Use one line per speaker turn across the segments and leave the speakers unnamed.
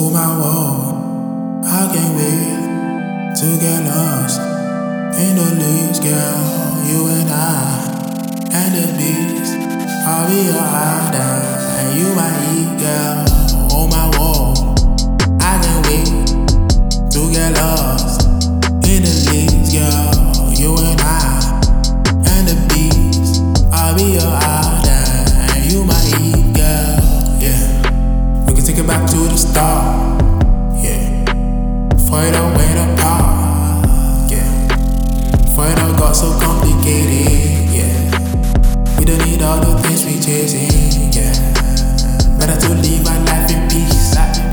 Oh my world, I can't wait to get lost in the leaves, girl. You and I and the beast. I'll be your idol and you my heat, girl. To the start. Yeah, fight away the apart. Yeah, fight out got so complicated. Yeah, we don't need all the things we chasing. Yeah, better to live our life in peace.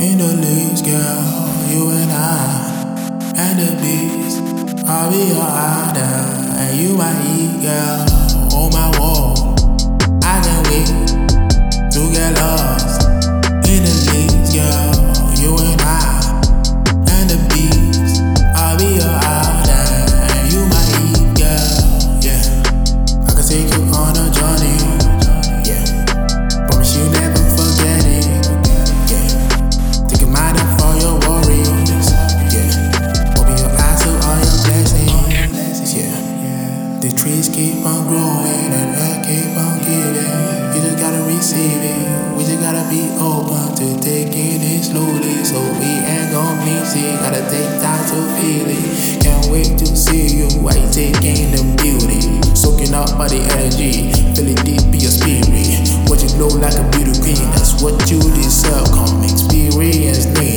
In the leaves, girl. You and I and the beast. I'll be your idol and you my heat, girl. keep on growing and I keep on giving. You just gotta receive it. We just gotta be open to taking it slowly. So we ain't gon' miss it. Gotta take time to feel it. Can't wait to see you while you taking the beauty. Soaking up all the energy. Feel it deep in your spirit. What you glow like a beauty queen. That's what you deserve. Come experience me.